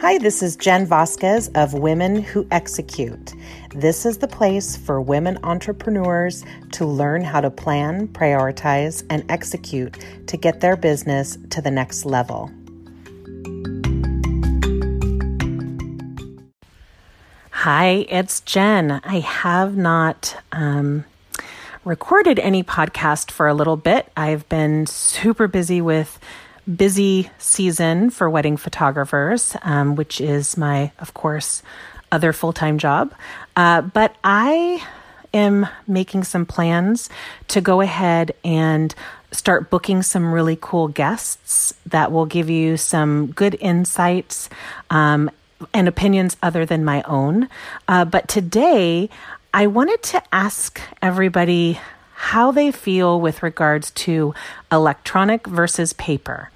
Hi, this is Jen Vasquez of Women Who Execute. This is the place for women entrepreneurs to learn how to plan, prioritize, and execute to get their business to the next level. Hi, it's Jen. I have not um, recorded any podcast for a little bit. I've been super busy with busy season for wedding photographers, um, which is my, of course, other full time job. Uh, but I am making some plans to go ahead and start booking some really cool guests that will give you some good insights um, and opinions other than my own. Uh, but today, I wanted to ask everybody how they feel with regards to electronic versus paper.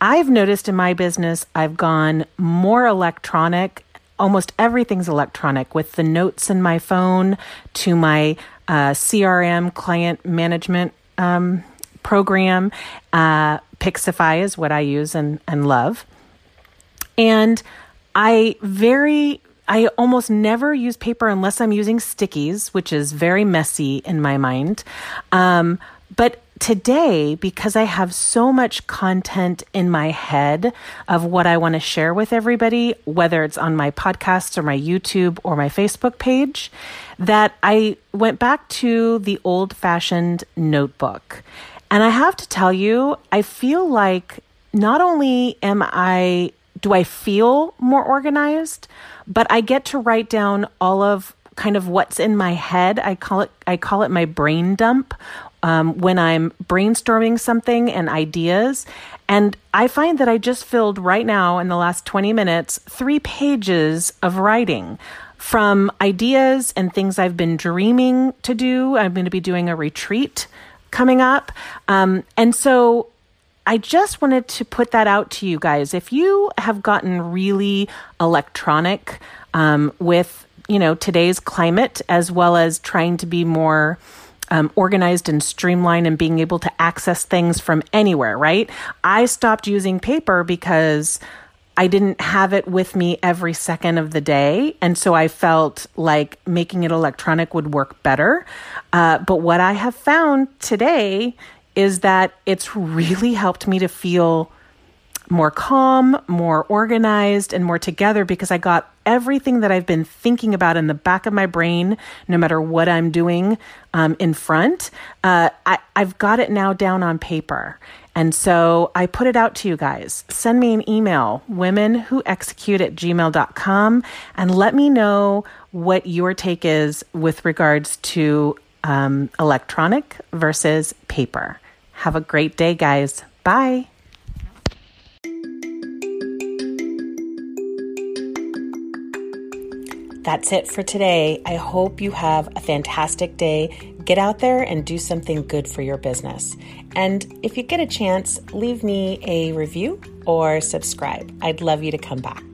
I've noticed in my business, I've gone more electronic. Almost everything's electronic with the notes in my phone to my uh, CRM client management um, program. Uh, Pixify is what I use and, and love. And I very I almost never use paper unless I'm using stickies, which is very messy in my mind. Um, but today, because I have so much content in my head of what I want to share with everybody, whether it's on my podcast or my YouTube or my Facebook page, that I went back to the old fashioned notebook. And I have to tell you, I feel like not only am I do I feel more organized, but I get to write down all of kind of what's in my head. I call it I call it my brain dump um, when I'm brainstorming something and ideas. And I find that I just filled right now in the last 20 minutes three pages of writing from ideas and things I've been dreaming to do. I'm going to be doing a retreat coming up. Um, and so I just wanted to put that out to you guys. If you have gotten really electronic um, with, you know, today's climate, as well as trying to be more um, organized and streamlined and being able to access things from anywhere, right? I stopped using paper because I didn't have it with me every second of the day. And so I felt like making it electronic would work better. Uh, but what I have found today is that it's really helped me to feel more calm, more organized, and more together because I got everything that I've been thinking about in the back of my brain, no matter what I'm doing um, in front. Uh, I, I've got it now down on paper. And so I put it out to you guys. Send me an email, women who execute at gmail.com, and let me know what your take is with regards to um, electronic versus paper. Have a great day, guys. Bye. That's it for today. I hope you have a fantastic day. Get out there and do something good for your business. And if you get a chance, leave me a review or subscribe. I'd love you to come back.